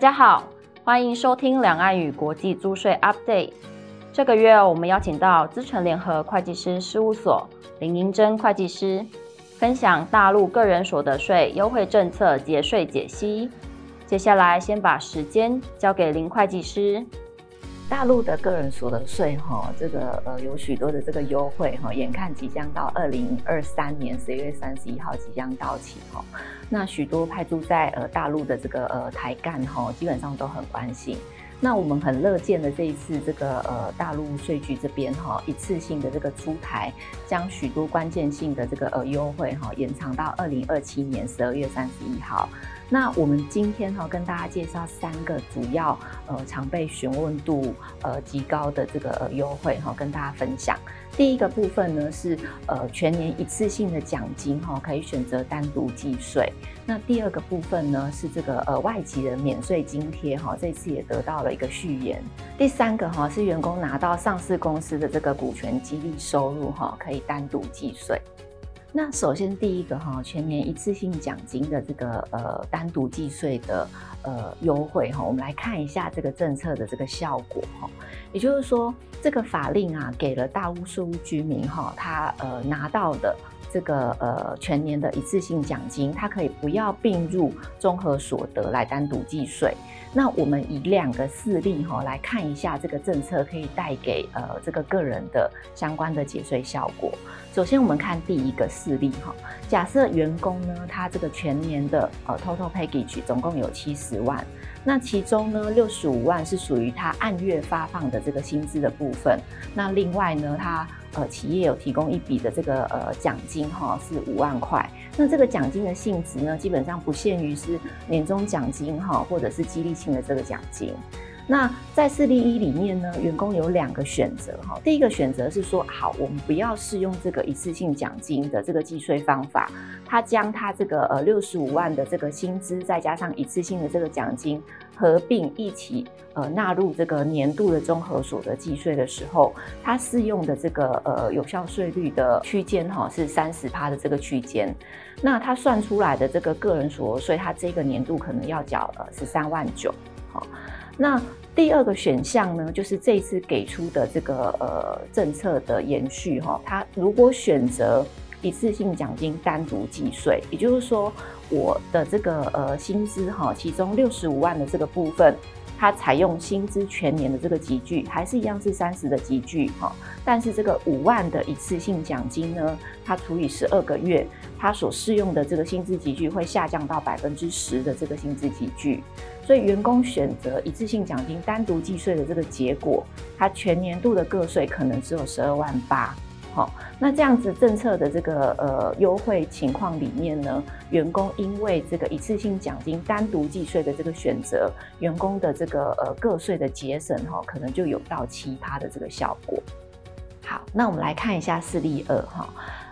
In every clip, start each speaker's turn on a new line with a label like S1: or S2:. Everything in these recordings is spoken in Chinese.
S1: 大家好，欢迎收听两岸与国际租税 Update。这个月我们邀请到资诚联合会计师事务所林盈珍会计师，分享大陆个人所得税优惠政策节税解析。接下来先把时间交给林会计师。
S2: 大陆的个人所得税哈，这个呃有许多的这个优惠哈，眼看即将到二零二三年十一月三十一号即将到期哈，那许多派驻在呃大陆的这个呃台干哈，基本上都很关心。那我们很乐见的这一次这个呃大陆税局这边哈，一次性的这个出台，将许多关键性的这个呃优惠哈延长到二零二七年十二月三十一号。那我们今天哈跟大家介绍三个主要呃常被询问度呃极高的这个呃优惠哈，跟大家分享。第一个部分呢是呃全年一次性的奖金哈，可以选择单独计税。那第二个部分呢是这个呃外籍人免税津贴哈，这次也得到了一个续延。第三个哈是员工拿到上市公司的这个股权激励收入哈，可以单独计税。那首先第一个哈，全年一次性奖金的这个呃单独计税的呃优惠哈，我们来看一下这个政策的这个效果哈。也就是说，这个法令啊，给了大陆税务居民哈，他呃拿到的这个呃全年的一次性奖金，它可以不要并入综合所得来单独计税。那我们以两个事例哈来看一下这个政策可以带给呃这个个人的相关的节税效果。首先我们看第一个事例哈，假设员工呢他这个全年的呃 total package 总共有七十万，那其中呢六十五万是属于他按月发放的这个薪资的部分，那另外呢他呃企业有提供一笔的这个呃奖金哈是五万块。那这个奖金的性质呢，基本上不限于是年终奖金哈，或者是激励性的这个奖金。那在四例一里面呢，员工有两个选择哈。第一个选择是说，好，我们不要适用这个一次性奖金的这个计税方法，他将他这个呃六十五万的这个薪资，再加上一次性的这个奖金合并一起呃纳入这个年度的综合所得计税的时候，他适用的这个呃有效税率的区间哈是三十趴的这个区间。那他算出来的这个个人所得税，他这个年度可能要缴呃十三万九。好，那。第二个选项呢，就是这次给出的这个呃政策的延续哈，他如果选择一次性奖金单独计税，也就是说我的这个呃薪资哈，其中六十五万的这个部分，它采用薪资全年的这个集聚，还是一样是三十的集聚哈，但是这个五万的一次性奖金呢，它除以十二个月，它所适用的这个薪资集聚会下降到百分之十的这个薪资集聚。所以员工选择一次性奖金单独计税的这个结果，他全年度的个税可能只有十二万八。好，那这样子政策的这个呃优惠情况里面呢，员工因为这个一次性奖金单独计税的这个选择，员工的这个呃个税的节省哈，可能就有到七趴的这个效果。好，那我们来看一下事例二哈。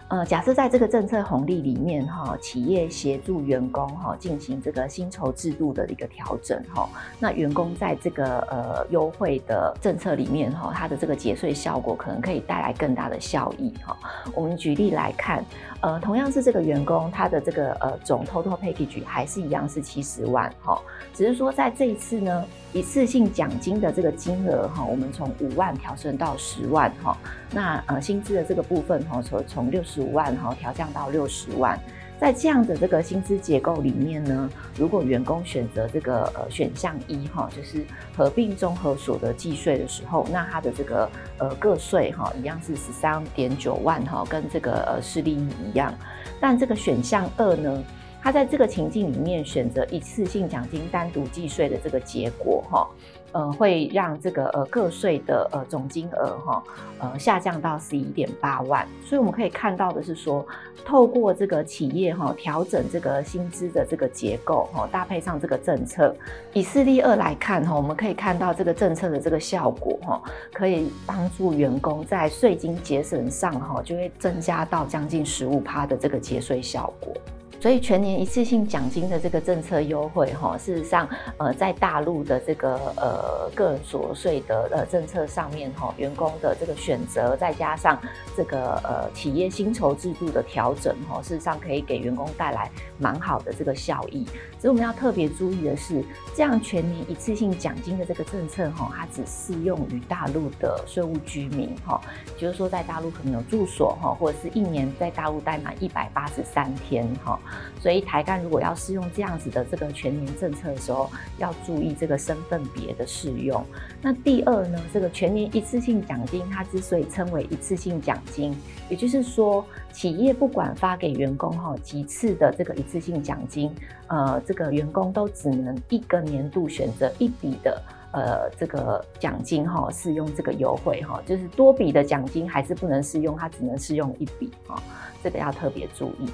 S2: 呃，假设在这个政策红利里面哈，企业协助员工哈进行这个薪酬制度的一个调整哈，那员工在这个呃优惠的政策里面哈，它的这个节税效果可能可以带来更大的效益哈。我们举例来看，呃，同样是这个员工，他的这个呃总 total package 还是一样是七十万哈，只是说在这一次呢，一次性奖金的这个金额哈，我们从五万调升到十万哈，那呃薪资的这个部分哈，从从六十。五万哈调降到六十万，在这样的这个薪资结构里面呢，如果员工选择这个呃选项一哈，就是合并综合所得计税的时候，那他的这个呃个税哈一样是十三点九万哈，跟这个呃事例一样，但这个选项二呢，他在这个情境里面选择一次性奖金单独计税的这个结果哈。呃，会让这个呃个税的呃总金额哈呃下降到十一点八万，所以我们可以看到的是说，透过这个企业哈调整这个薪资的这个结构哈，搭配上这个政策，以事例二来看哈，我们可以看到这个政策的这个效果哈，可以帮助员工在税金节省上哈，就会增加到将近十五趴的这个节税效果。所以全年一次性奖金的这个政策优惠，哈，事实上，呃，在大陆的这个呃个人所得税的呃政策上面，哈，员工的这个选择，再加上这个呃企业薪酬制度的调整，哈，事实上可以给员工带来蛮好的这个效益。所以我们要特别注意的是，这样全年一次性奖金的这个政策，哈，它只适用于大陆的税务居民，哈，就是说在大陆可能有住所，哈，或者是一年在大陆待满一百八十三天，哈。所以台干如果要适用这样子的这个全年政策的时候，要注意这个身份别的适用。那第二呢，这个全年一次性奖金，它之所以称为一次性奖金，也就是说，企业不管发给员工哈几次的这个一次性奖金，呃，这个员工都只能一个年度选择一笔的呃这个奖金哈适用这个优惠哈，就是多笔的奖金还是不能适用，它只能适用一笔哈，这个要特别注意。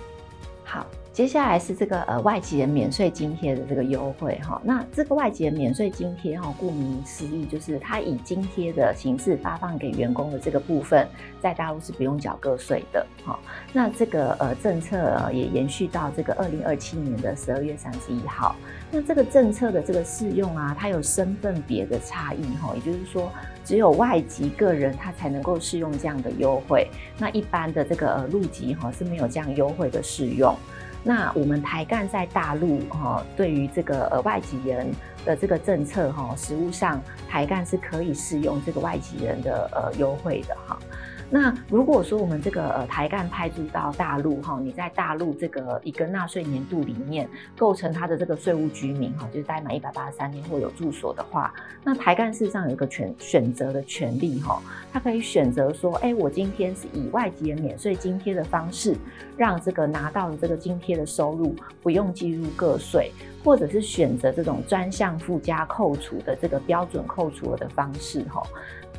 S2: 好。接下来是这个呃外籍人免税津贴的这个优惠哈，那这个外籍人免税津贴哈，顾名思义就是它以津贴的形式发放给员工的这个部分，在大陆是不用缴个税的哈。那这个呃政策也延续到这个二零二七年的十二月三十一号。那这个政策的这个适用啊，它有身份别的差异哈，也就是说只有外籍个人他才能够适用这样的优惠，那一般的这个呃入籍哈是没有这样优惠的适用。那我们台干在大陆哈，对于这个呃外籍人的这个政策哈，实务上台干是可以适用这个外籍人的呃优惠的哈。那如果说我们这个呃台干派驻到大陆哈，你在大陆这个一个纳税年度里面构成他的这个税务居民哈，就是待满一百八十三天或有住所的话，那台干事实上有一个权选择的权利哈，他可以选择说，哎、我今天是以外籍人免税津贴的方式，让这个拿到的这个津贴的收入不用计入个税，或者是选择这种专项附加扣除的这个标准扣除额的方式哈。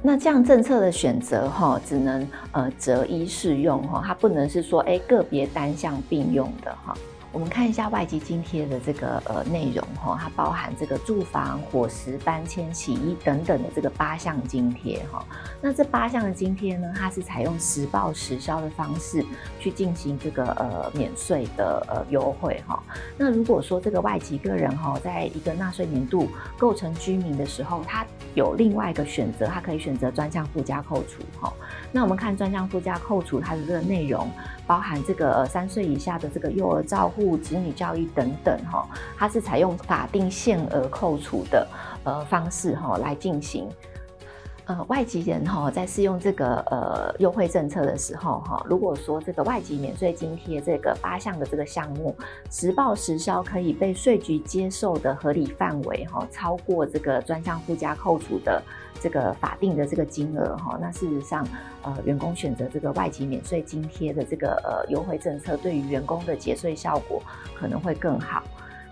S2: 那这样政策的选择哈，只能呃择一适用哈，它不能是说哎个别单项并用的哈。我们看一下外籍津贴的这个呃内容哈，它包含这个住房、伙食、搬迁、洗衣等等的这个八项津贴哈。那这八项的津贴呢，它是采用实报实销的方式去进行这个呃免税的呃优惠哈。那如果说这个外籍个人哈，在一个纳税年度构成居民的时候，他有另外一个选择，他可以选择专项附加扣除哈。那我们看专项附加扣除它的这个内容，包含这个三岁以下的这个幼儿照护。子女教育等等哈，它是采用法定限额扣除的呃方式哈来进行。呃，外籍人哈在适用这个呃优惠政策的时候哈，如果说这个外籍免税津贴这个八项的这个项目实报实销可以被税局接受的合理范围哈，超过这个专项附加扣除的这个法定的这个金额哈，那事实上呃员工选择这个外籍免税津贴的这个呃优惠政策，对于员工的节税效果可能会更好。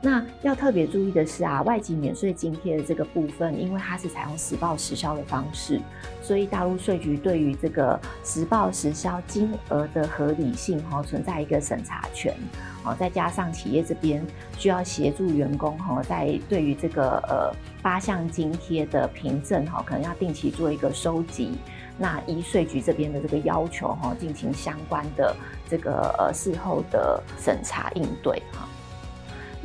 S2: 那要特别注意的是啊，外籍免税津贴的这个部分，因为它是采用实报实销的方式，所以大陆税局对于这个实报实销金额的合理性哈，存在一个审查权哦。再加上企业这边需要协助员工哈，在对于这个呃八项津贴的凭证哈，可能要定期做一个收集。那依税局这边的这个要求哈，进行相关的这个呃事后的审查应对哈。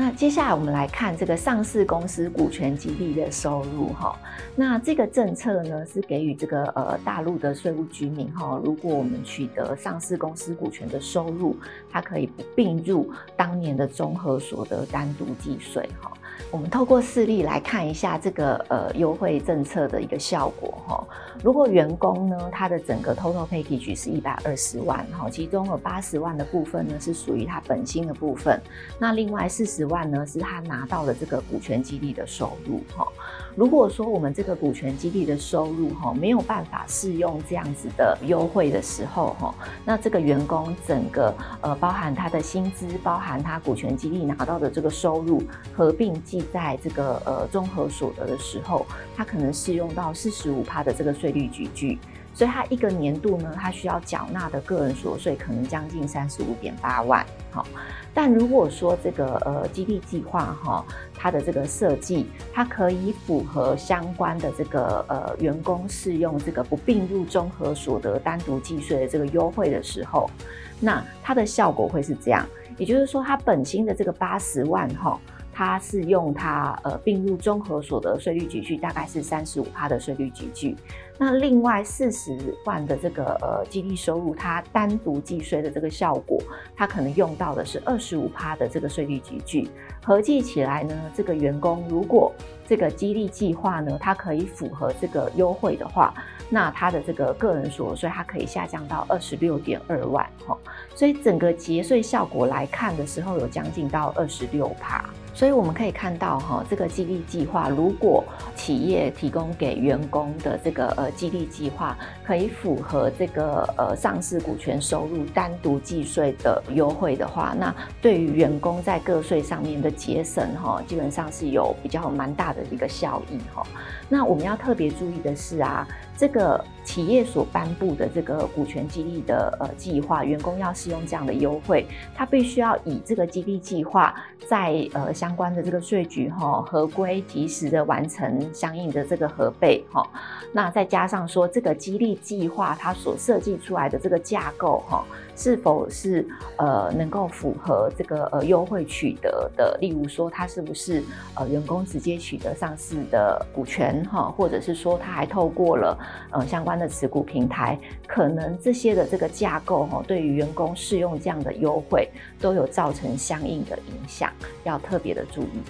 S2: 那接下来我们来看这个上市公司股权激励的收入哈。那这个政策呢是给予这个呃大陆的税务居民哈，如果我们取得上市公司股权的收入，它可以不并入当年的综合所得单独计税哈。我们透过事例来看一下这个呃优惠政策的一个效果哈。如果员工呢，他的整个 total package 是一百二十万哈，其中有八十万的部分呢是属于他本薪的部分，那另外四十万呢是他拿到的这个股权激励的收入哈。如果说我们这个股权激励的收入哈没有办法适用这样子的优惠的时候哈，那这个员工整个呃包含他的薪资，包含他股权激励拿到的这个收入合并计在这个呃综合所得的时候，它可能适用到四十五趴的这个税率级距，所以它一个年度呢，它需要缴纳的个人所得税可能将近三十五点八万。好，但如果说这个呃激励计划哈，它的这个设计，它可以符合相关的这个呃员工适用这个不并入综合所得单独计税的这个优惠的时候，那它的效果会是这样。也就是说，他本薪的这个八十万哈。它是用它呃并入综合所得税率级距，大概是三十五趴的税率级距。那另外四十万的这个呃激励收入，它单独计税的这个效果，它可能用到的是二十五趴的这个税率级距。合计起来呢，这个员工如果这个激励计划呢，它可以符合这个优惠的话，那他的这个个人所得税它可以下降到二十六点二万哈。所以整个节税效果来看的时候，有将近到二十六趴。所以我们可以看到，哈，这个激励计划，如果企业提供给员工的这个呃激励计划，可以符合这个呃上市股权收入单独计税的优惠的话，那对于员工在个税上面的节省，哈，基本上是有比较蛮大的一个效益，哈。那我们要特别注意的是啊。这个企业所颁布的这个股权激励的呃计划，员工要适用这样的优惠，他必须要以这个激励计划在呃相关的这个税局哈合规，及时的完成相应的这个核备哈。那再加上说这个激励计划它所设计出来的这个架构哈，是否是呃能够符合这个呃优惠取得的？例如说，他是不是呃员工直接取得上市的股权哈，或者是说他还透过了。呃，相关的持股平台，可能这些的这个架构哈，对于员工适用这样的优惠，都有造成相应的影响，要特别的注意。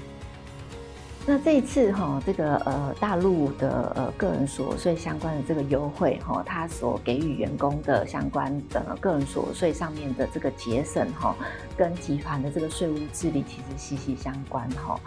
S2: 那这一次哈，这个呃大陆的呃个人所税相关的这个优惠哈，它所给予员工的相关的个人所税上面的这个节省哈，跟集团的这个税务治理其实息息相关哈。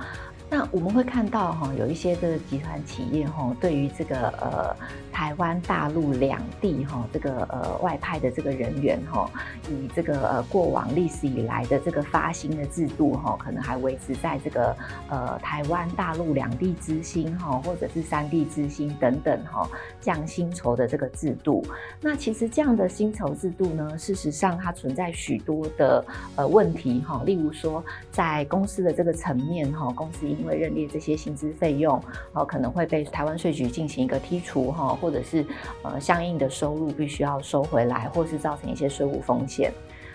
S2: 那我们会看到哈，有一些这个集团企业哈，对于这个呃台湾、大陆两地哈这个呃外派的这个人员哈，以这个呃过往历史以来的这个发薪的制度哈，可能还维持在这个呃台湾、大陆两地支薪哈，或者是三地支薪等等哈，降薪酬的这个制度。那其实这样的薪酬制度呢，事实上它存在许多的呃问题哈，例如说在公司的这个层面哈，公司因为认列这些薪资费用，哦，可能会被台湾税局进行一个剔除哈，或者是呃相应的收入必须要收回来，或是造成一些税务风险。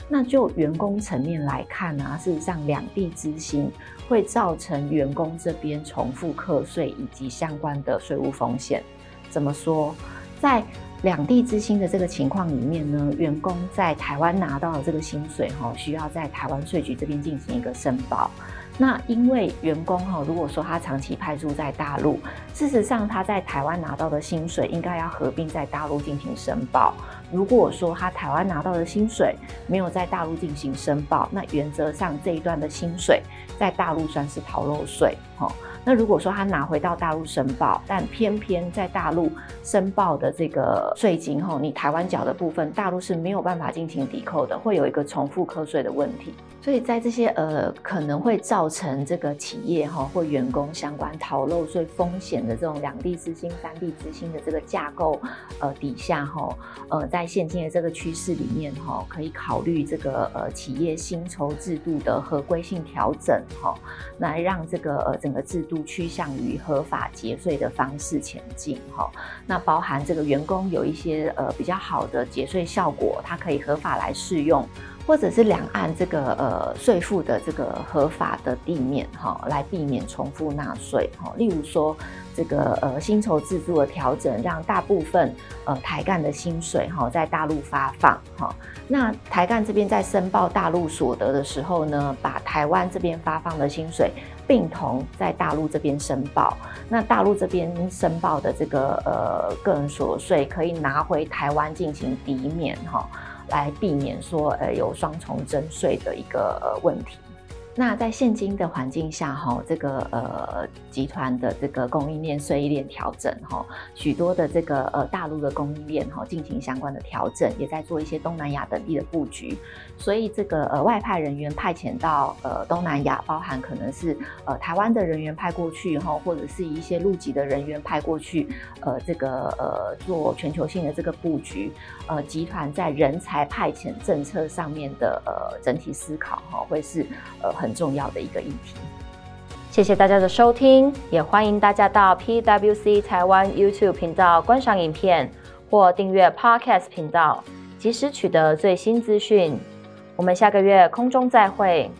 S2: 那就员工层面来看呢，啊，事实上两地支薪会造成员工这边重复课税以及相关的税务风险。怎么说？在两地之薪的这个情况里面呢，员工在台湾拿到的这个薪水哈，需要在台湾税局这边进行一个申报。那因为员工哈，如果说他长期派驻在大陆，事实上他在台湾拿到的薪水应该要合并在大陆进行申报。如果说他台湾拿到的薪水没有在大陆进行申报，那原则上这一段的薪水在大陆算是逃漏税哈。那如果说他拿回到大陆申报，但偏偏在大陆申报的这个税金哈，你台湾缴的部分，大陆是没有办法进行抵扣的，会有一个重复课税的问题。所以在这些呃可能会造成这个企业哈或员工相关逃漏税风险的这种两地支薪、三地支薪的这个架构呃底下哈呃在现今的这个趋势里面哈，可以考虑这个呃企业薪酬制度的合规性调整哈，来让这个呃整个制度趋向于合法节税的方式前进哈。那包含这个员工有一些呃比较好的节税效果，它可以合法来适用。或者是两岸这个呃税负的这个合法的地面哈，来避免重复纳税哈。例如说这个呃薪酬制度的调整，让大部分呃台干的薪水哈在大陆发放哈。那台干这边在申报大陆所得的时候呢，把台湾这边发放的薪水并同在大陆这边申报。那大陆这边申报的这个呃个人所得税可以拿回台湾进行抵免哈。来避免说，呃，有双重征税的一个呃问题。那在现今的环境下，哈，这个呃集团的这个供应链、税链调整，哈，许多的这个呃大陆的供应链，哈，进行相关的调整，也在做一些东南亚等地的布局。所以这个呃外派人员派遣到呃东南亚，包含可能是呃台湾的人员派过去，哈，或者是一些陆籍的人员派过去，呃，这个呃做全球性的这个布局，呃，集团在人才派遣政策上面的呃整体思考，哈，会是呃很。很重要的一个议题。
S1: 谢谢大家的收听，也欢迎大家到 PWC 台湾 YouTube 频道观赏影片或订阅 Podcast 频道，及时取得最新资讯。我们下个月空中再会。